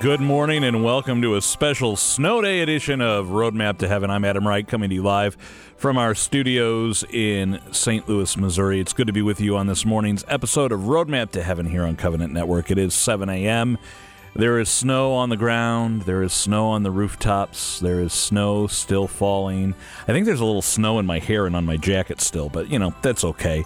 Good morning and welcome to a special snow day edition of Roadmap to Heaven. I'm Adam Wright coming to you live from our studios in St. Louis, Missouri. It's good to be with you on this morning's episode of Roadmap to Heaven here on Covenant Network. It is 7 a.m. There is snow on the ground, there is snow on the rooftops, there is snow still falling. I think there's a little snow in my hair and on my jacket still, but you know, that's okay.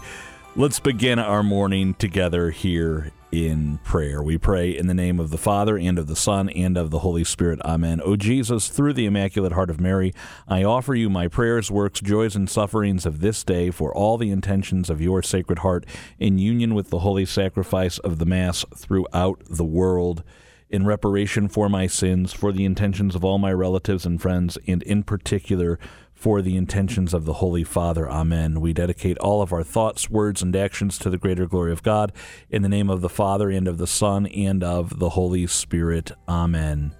Let's begin our morning together here in prayer. We pray in the name of the Father, and of the Son, and of the Holy Spirit. Amen. O Jesus, through the Immaculate Heart of Mary, I offer you my prayers, works, joys, and sufferings of this day for all the intentions of your Sacred Heart in union with the holy sacrifice of the Mass throughout the world. In reparation for my sins, for the intentions of all my relatives and friends, and in particular for the intentions of the Holy Father. Amen. We dedicate all of our thoughts, words, and actions to the greater glory of God. In the name of the Father, and of the Son, and of the Holy Spirit. Amen.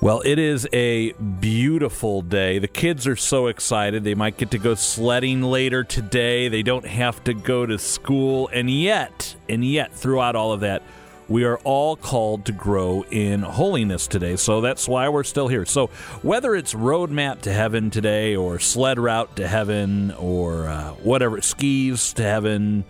Well, it is a beautiful day. The kids are so excited. They might get to go sledding later today. They don't have to go to school. And yet, and yet, throughout all of that, we are all called to grow in holiness today. So that's why we're still here. So whether it's roadmap to heaven today, or sled route to heaven, or uh, whatever, skis to heaven,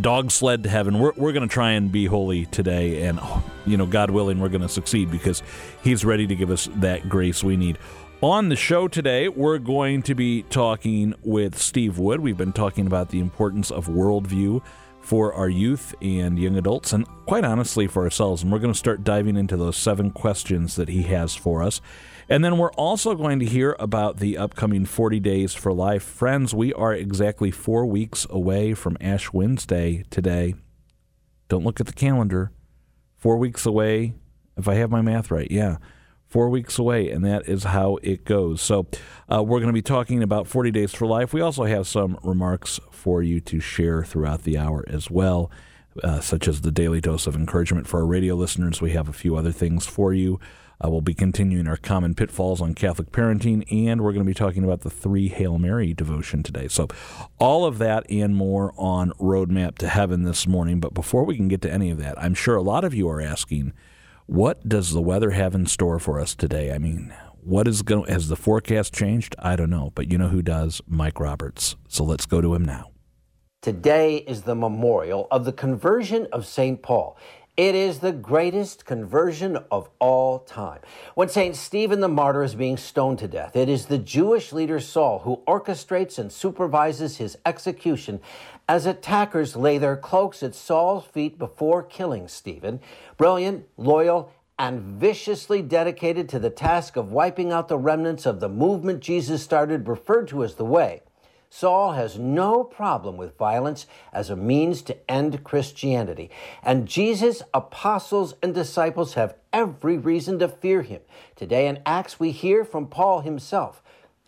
dog sled to heaven, we're, we're going to try and be holy today. And, you know, God willing, we're going to succeed because He's ready to give us that grace we need. On the show today, we're going to be talking with Steve Wood. We've been talking about the importance of worldview for our youth and young adults, and quite honestly for ourselves. And we're going to start diving into those seven questions that he has for us. And then we're also going to hear about the upcoming 40 Days for Life. Friends, we are exactly four weeks away from Ash Wednesday today. Don't look at the calendar. Four weeks away, if I have my math right. Yeah four weeks away, and that is how it goes. So, uh, we're going to be talking about 40 Days for Life. We also have some remarks for you to share throughout the hour as well, uh, such as the daily dose of encouragement for our radio listeners. We have a few other things for you. Uh, we'll be continuing our common pitfalls on Catholic parenting, and we're going to be talking about the three Hail Mary devotion today. So, all of that and more on Roadmap to Heaven this morning. But before we can get to any of that, I'm sure a lot of you are asking, what does the weather have in store for us today? I mean, what is going has the forecast changed? I don't know, but you know who does? Mike Roberts. So let's go to him now. Today is the memorial of the conversion of St. Paul. It is the greatest conversion of all time. When St. Stephen the martyr is being stoned to death, it is the Jewish leader Saul who orchestrates and supervises his execution as attackers lay their cloaks at Saul's feet before killing Stephen. Brilliant, loyal, and viciously dedicated to the task of wiping out the remnants of the movement Jesus started, referred to as the Way. Saul has no problem with violence as a means to end Christianity, and Jesus' apostles and disciples have every reason to fear him. Today in Acts, we hear from Paul himself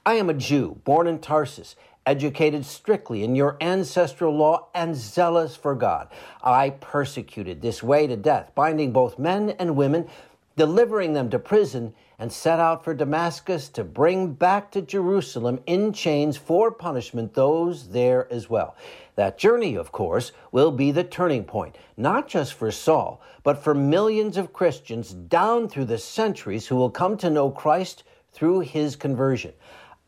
I am a Jew, born in Tarsus, educated strictly in your ancestral law, and zealous for God. I persecuted this way to death, binding both men and women, delivering them to prison and set out for Damascus to bring back to Jerusalem in chains for punishment those there as well. That journey, of course, will be the turning point, not just for Saul, but for millions of Christians down through the centuries who will come to know Christ through his conversion.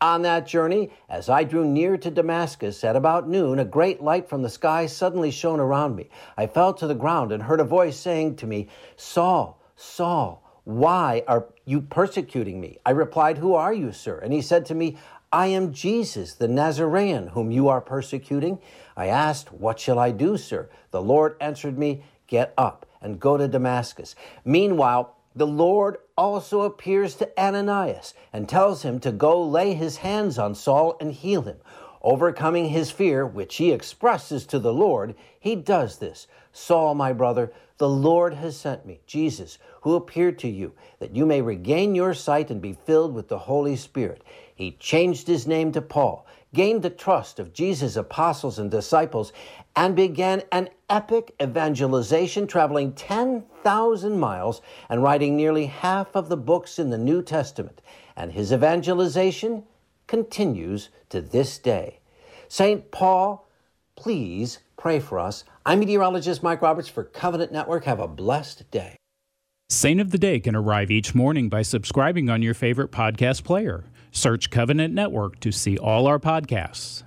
On that journey, as I drew near to Damascus at about noon, a great light from the sky suddenly shone around me. I fell to the ground and heard a voice saying to me, Saul, Saul, why are you persecuting me? I replied, Who are you, sir? And he said to me, I am Jesus, the Nazarene, whom you are persecuting. I asked, What shall I do, sir? The Lord answered me, Get up and go to Damascus. Meanwhile, the Lord also appears to Ananias and tells him to go lay his hands on Saul and heal him. Overcoming his fear, which he expresses to the Lord, he does this. Saul, my brother, the Lord has sent me, Jesus, who appeared to you, that you may regain your sight and be filled with the Holy Spirit. He changed his name to Paul, gained the trust of Jesus' apostles and disciples, and began an epic evangelization, traveling 10,000 miles and writing nearly half of the books in the New Testament. And his evangelization continues to this day. St. Paul, please pray for us. I'm meteorologist Mike Roberts for Covenant Network. Have a blessed day. Saint of the Day can arrive each morning by subscribing on your favorite podcast player. Search Covenant Network to see all our podcasts.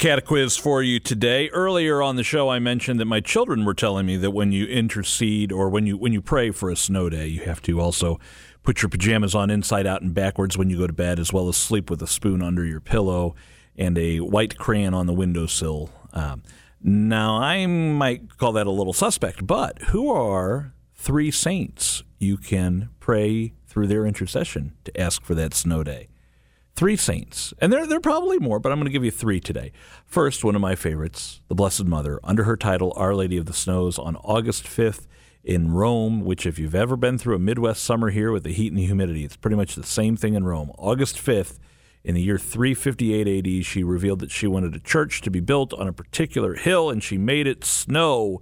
Catequiz for you today. Earlier on the show, I mentioned that my children were telling me that when you intercede or when you when you pray for a snow day, you have to also put your pajamas on inside out and backwards when you go to bed, as well as sleep with a spoon under your pillow and a white crayon on the windowsill. Um, now, I might call that a little suspect, but who are three saints you can pray through their intercession to ask for that snow day. Three saints. And there, there are probably more, but I'm going to give you three today. First, one of my favorites, the Blessed Mother, under her title, Our Lady of the Snows, on August 5th in Rome, which, if you've ever been through a Midwest summer here with the heat and the humidity, it's pretty much the same thing in Rome. August 5th, in the year 358 AD, she revealed that she wanted a church to be built on a particular hill, and she made it snow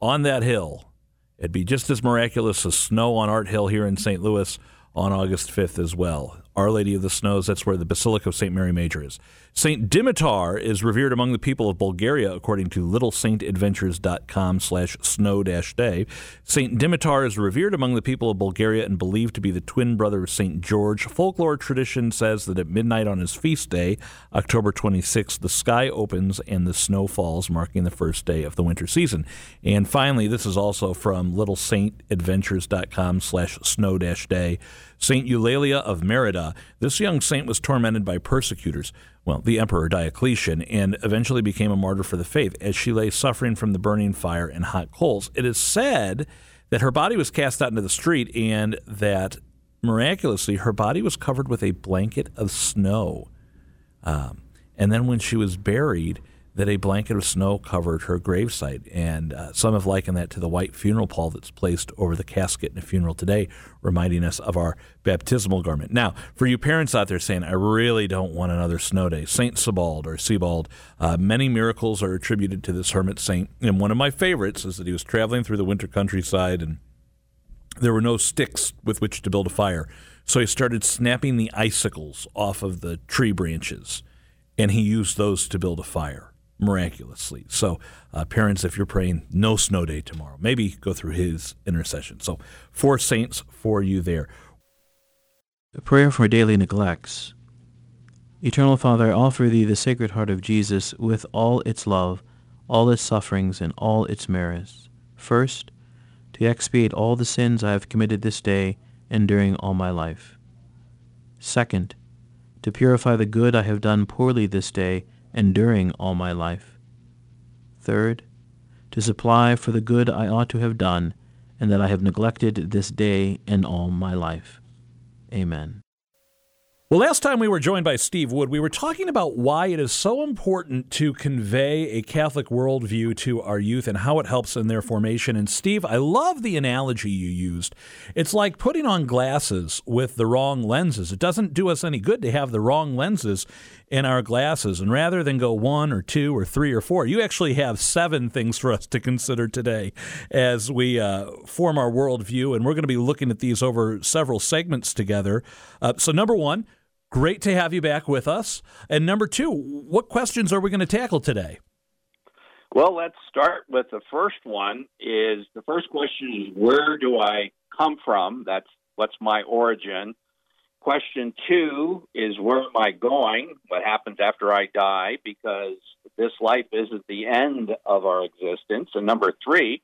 on that hill It'd be just as miraculous as snow on Art Hill here in St. Louis on August 5th as well. Our Lady of the Snows, that's where the Basilica of St. Mary Major is. St. Dimitar is revered among the people of Bulgaria, according to littlesaintadventures.com slash snow day. St. Dimitar is revered among the people of Bulgaria and believed to be the twin brother of St. George. Folklore tradition says that at midnight on his feast day, October 26th, the sky opens and the snow falls, marking the first day of the winter season. And finally, this is also from littlesaintadventures.com slash snow day. St. Eulalia of Merida, this young saint was tormented by persecutors well, the Emperor Diocletian, and eventually became a martyr for the faith as she lay suffering from the burning fire and hot coals. It is said that her body was cast out into the street and that miraculously her body was covered with a blanket of snow. Um, and then when she was buried, that a blanket of snow covered her gravesite. And uh, some have likened that to the white funeral pall that's placed over the casket in a funeral today, reminding us of our baptismal garment. Now, for you parents out there saying, I really don't want another snow day, Saint Sebald or Sebald, uh, many miracles are attributed to this hermit saint. And one of my favorites is that he was traveling through the winter countryside and there were no sticks with which to build a fire. So he started snapping the icicles off of the tree branches and he used those to build a fire miraculously. So, uh, parents, if you're praying no snow day tomorrow, maybe go through his intercession. So, four saints for you there. A prayer for daily neglects. Eternal Father, I offer thee the Sacred Heart of Jesus with all its love, all its sufferings, and all its merits. First, to expiate all the sins I have committed this day and during all my life. Second, to purify the good I have done poorly this day and during all my life. Third, to supply for the good I ought to have done, and that I have neglected this day and all my life. Amen. Well, last time we were joined by Steve Wood, we were talking about why it is so important to convey a Catholic worldview to our youth and how it helps in their formation. And Steve, I love the analogy you used. It's like putting on glasses with the wrong lenses. It doesn't do us any good to have the wrong lenses in our glasses. And rather than go one or two or three or four, you actually have seven things for us to consider today as we uh, form our worldview. And we're going to be looking at these over several segments together. Uh, so, number one, Great to have you back with us. And number two, what questions are we going to tackle today? Well, let's start with the first one. Is the first question is where do I come from? That's what's my origin. Question two is where am I going? What happens after I die? Because this life isn't the end of our existence. And number three,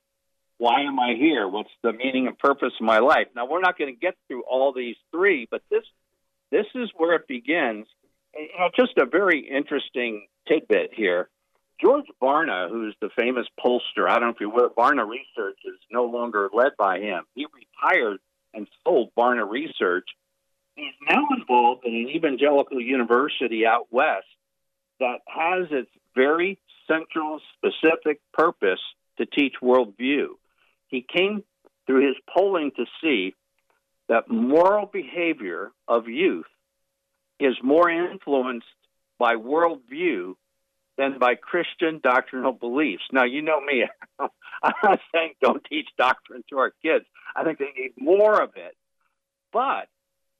why am I here? What's the meaning and purpose of my life? Now, we're not going to get through all these three, but this this is where it begins. You know, just a very interesting tidbit here. George Barna, who's the famous pollster, I don't know if you are Barna Research is no longer led by him. He retired and sold Barna Research. He's now involved in an evangelical university out west that has its very central, specific purpose to teach worldview. He came through his polling to see that moral behavior of youth is more influenced by worldview than by Christian doctrinal beliefs. Now, you know me. I'm not saying don't teach doctrine to our kids. I think they need more of it. But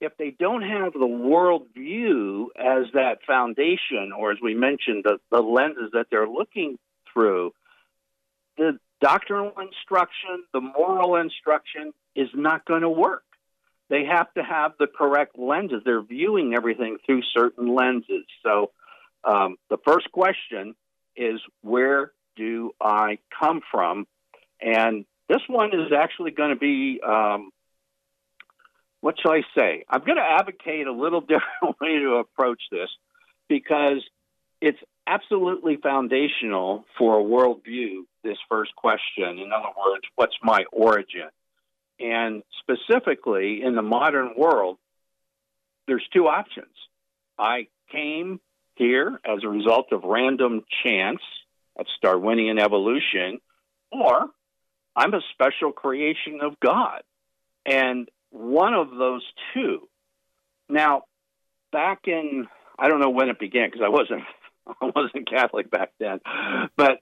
if they don't have the worldview as that foundation, or as we mentioned, the, the lenses that they're looking through, the doctrinal instruction, the moral instruction is not going to work. They have to have the correct lenses. They're viewing everything through certain lenses. So um, the first question is where do I come from? And this one is actually going to be um, what shall I say? I'm going to advocate a little different way to approach this because it's absolutely foundational for a worldview. This first question, in other words, what's my origin? And specifically in the modern world, there's two options. I came here as a result of random chance, that's Darwinian evolution, or I'm a special creation of God. And one of those two. Now, back in I don't know when it began because I wasn't I wasn't Catholic back then, but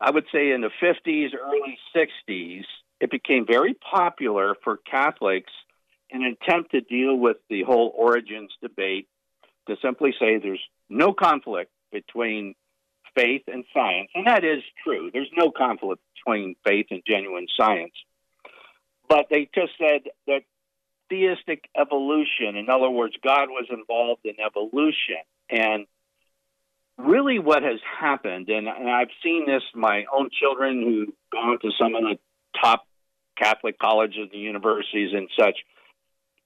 I would say in the 50s, early 60s, it became very popular for Catholics in an attempt to deal with the whole origins debate to simply say there's no conflict between faith and science. And that is true. There's no conflict between faith and genuine science. But they just said that theistic evolution, in other words, God was involved in evolution. And really what has happened, and, and I've seen this, my own children who've gone to some of the top Catholic colleges and universities and such,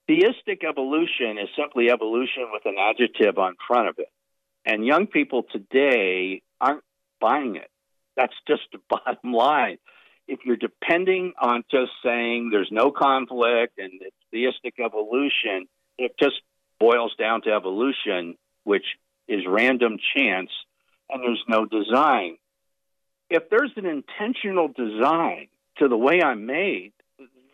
theistic evolution is simply evolution with an adjective on front of it. And young people today aren't buying it. That's just the bottom line. If you're depending on just saying there's no conflict and it's theistic evolution, it just boils down to evolution, which is random chance, and there's no design. If there's an intentional design to the way I'm made,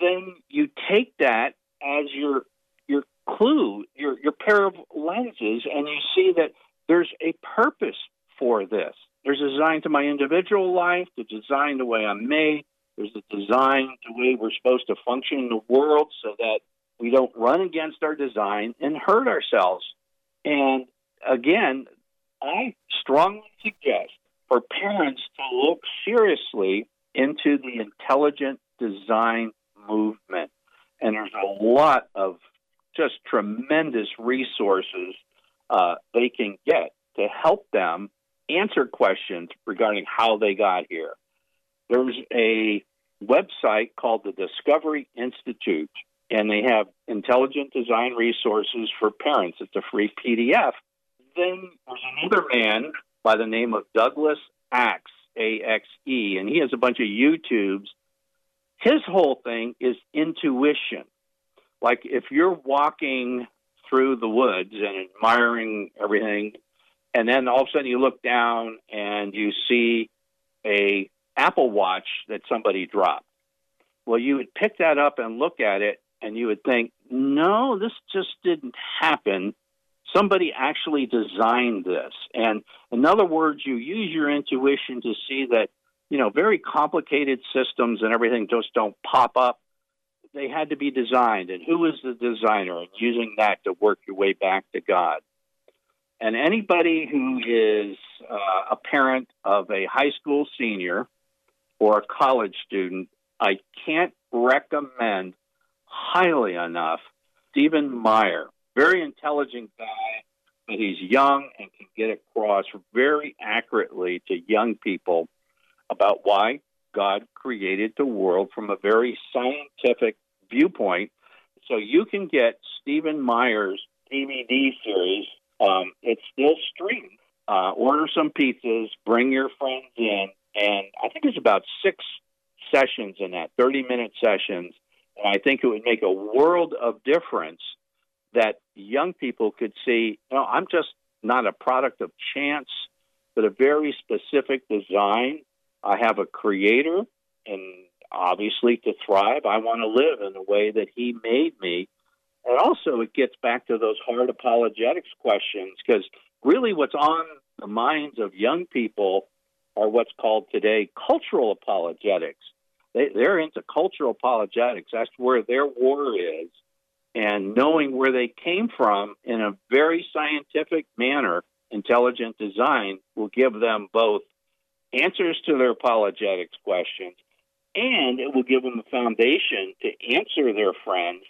then you take that as your your clue, your your pair of lenses, and you see that there's a purpose for this. There's a design to my individual life, the design the way I'm made. There's a design the way we're supposed to function in the world so that we don't run against our design and hurt ourselves. And again, I strongly suggest for parents to look seriously into the intelligent design movement. And there's a lot of just tremendous resources uh, they can get to help them answer questions regarding how they got here. There's a website called the Discovery Institute, and they have intelligent design resources for parents. It's a free PDF. Then there's another man by the name of Douglas Axe, A X E, and he has a bunch of YouTubes. His whole thing is intuition. Like if you're walking through the woods and admiring everything, and then all of a sudden you look down and you see a Apple Watch that somebody dropped. Well, you would pick that up and look at it, and you would think, no, this just didn't happen. Somebody actually designed this. And in other words, you use your intuition to see that, you know, very complicated systems and everything just don't pop up. They had to be designed. And who is the designer? And using that to work your way back to God. And anybody who is uh, a parent of a high school senior or a college student, I can't recommend highly enough Stephen Meyer. Very intelligent guy, but he's young and can get across very accurately to young people about why God created the world from a very scientific viewpoint. So you can get Stephen Meyer's DVD series. Um, it's still streamed. Uh, order some pizzas, bring your friends in, and I think it's about six sessions in that, 30 minute sessions. And I think it would make a world of difference that young people could see, you know, I'm just not a product of chance, but a very specific design. I have a creator, and obviously to thrive, I want to live in the way that he made me. And also, it gets back to those hard apologetics questions because really what's on the minds of young people are what's called today cultural apologetics. They, they're into cultural apologetics. That's where their war is. And knowing where they came from in a very scientific manner, intelligent design will give them both answers to their apologetics questions and it will give them the foundation to answer their friends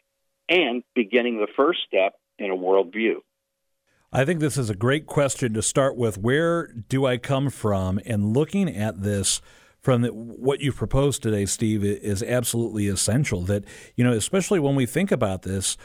and beginning the first step in a worldview. I think this is a great question to start with. Where do I come from? And looking at this from the, what you've proposed today, Steve, is absolutely essential. That, you know, especially when we think about this,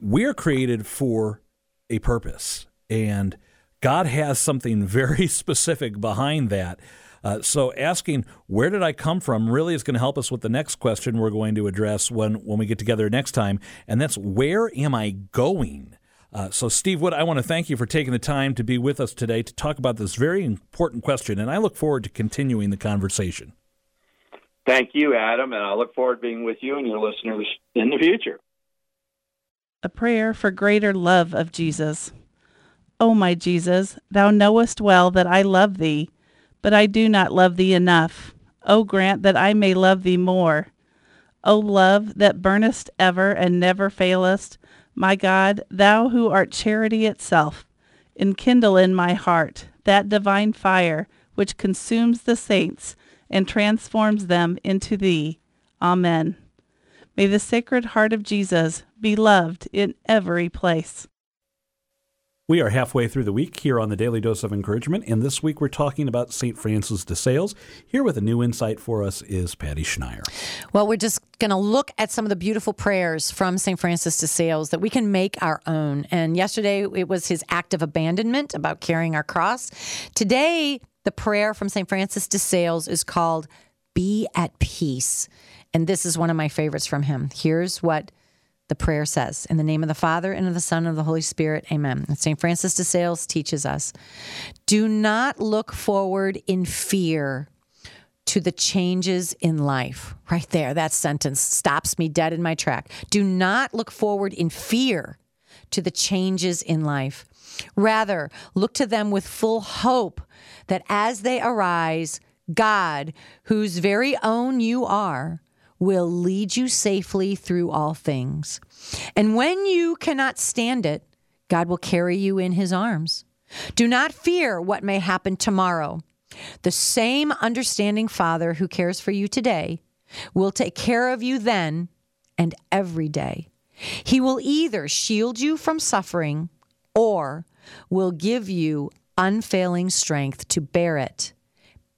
we're created for a purpose. And God has something very specific behind that. Uh, so asking where did I come from really is going to help us with the next question we're going to address when when we get together next time, and that's where am I going? Uh, so, Steve Wood, I want to thank you for taking the time to be with us today to talk about this very important question, and I look forward to continuing the conversation. Thank you, Adam, and I look forward to being with you and your listeners in the future. A prayer for greater love of Jesus. O my Jesus, thou knowest well that I love thee, but I do not love thee enough. O grant that I may love thee more. O love that burnest ever and never failest, my God, thou who art charity itself, enkindle in my heart that divine fire which consumes the saints and transforms them into thee. Amen. May the Sacred Heart of Jesus be loved in every place. We are halfway through the week here on the Daily Dose of Encouragement, and this week we're talking about St. Francis de Sales. Here with a new insight for us is Patty Schneier. Well, we're just going to look at some of the beautiful prayers from St. Francis de Sales that we can make our own. And yesterday it was his act of abandonment about carrying our cross. Today, the prayer from St. Francis de Sales is called Be at Peace. And this is one of my favorites from him. Here's what the prayer says In the name of the Father, and of the Son, and of the Holy Spirit, amen. And St. Francis de Sales teaches us do not look forward in fear to the changes in life. Right there, that sentence stops me dead in my track. Do not look forward in fear to the changes in life. Rather, look to them with full hope that as they arise, God, whose very own you are, will lead you safely through all things. And when you cannot stand it, God will carry you in his arms. Do not fear what may happen tomorrow. The same understanding Father who cares for you today will take care of you then and every day. He will either shield you from suffering or will give you unfailing strength to bear it.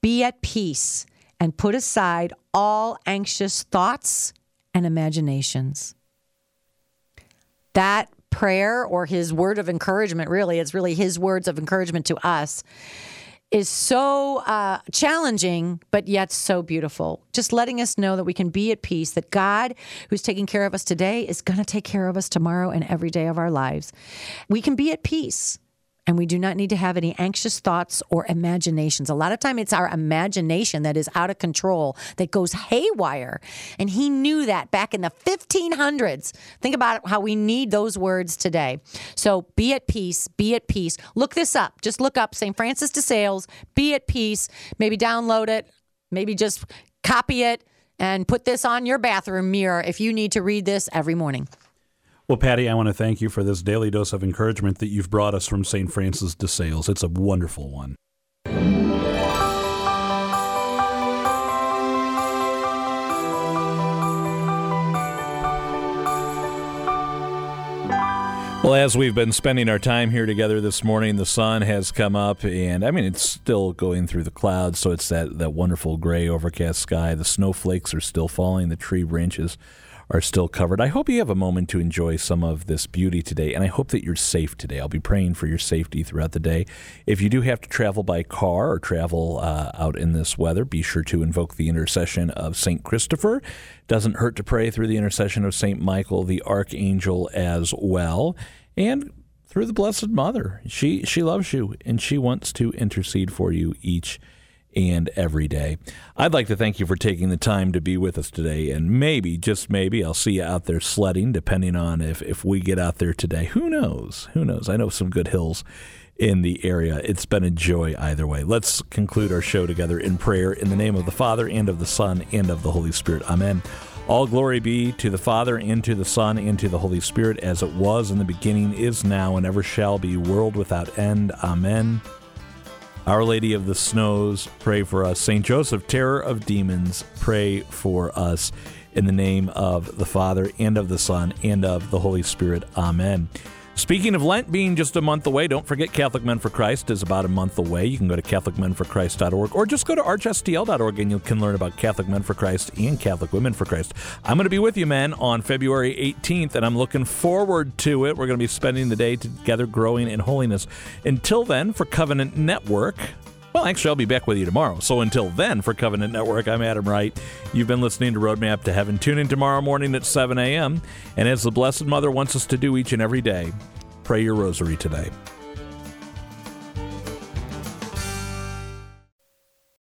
Be at peace and put aside all anxious thoughts and imaginations. That prayer or his word of encouragement, really, it's really his words of encouragement to us, is so uh, challenging, but yet so beautiful. Just letting us know that we can be at peace, that God, who's taking care of us today, is going to take care of us tomorrow and every day of our lives. We can be at peace and we do not need to have any anxious thoughts or imaginations. A lot of time it's our imagination that is out of control that goes haywire. And he knew that back in the 1500s. Think about how we need those words today. So be at peace, be at peace. Look this up. Just look up St. Francis de Sales, be at peace. Maybe download it, maybe just copy it and put this on your bathroom mirror if you need to read this every morning. Well, Patty, I want to thank you for this daily dose of encouragement that you've brought us from St. Francis de Sales. It's a wonderful one. Well, as we've been spending our time here together this morning, the sun has come up, and I mean, it's still going through the clouds, so it's that, that wonderful gray overcast sky. The snowflakes are still falling, the tree branches are still covered. I hope you have a moment to enjoy some of this beauty today, and I hope that you're safe today. I'll be praying for your safety throughout the day. If you do have to travel by car or travel uh, out in this weather, be sure to invoke the intercession of St. Christopher. Doesn't hurt to pray through the intercession of St. Michael, the archangel, as well. And through the Blessed Mother. She she loves you and she wants to intercede for you each and every day. I'd like to thank you for taking the time to be with us today. And maybe, just maybe, I'll see you out there sledding, depending on if, if we get out there today. Who knows? Who knows? I know some good hills in the area. It's been a joy either way. Let's conclude our show together in prayer in the name of the Father, and of the Son, and of the Holy Spirit. Amen. All glory be to the Father, and to the Son, and to the Holy Spirit, as it was in the beginning, is now, and ever shall be, world without end. Amen. Our Lady of the Snows, pray for us. St. Joseph, terror of demons, pray for us. In the name of the Father, and of the Son, and of the Holy Spirit. Amen. Speaking of Lent being just a month away, don't forget Catholic Men for Christ is about a month away. You can go to CatholicMenForChrist.org or just go to ArchSTL.org and you can learn about Catholic Men for Christ and Catholic Women for Christ. I'm going to be with you, men, on February 18th, and I'm looking forward to it. We're going to be spending the day together growing in holiness. Until then, for Covenant Network, well, actually, I'll be back with you tomorrow. So until then, for Covenant Network, I'm Adam Wright. You've been listening to Roadmap to Heaven. Tune in tomorrow morning at 7 a.m. And as the Blessed Mother wants us to do each and every day, pray your rosary today.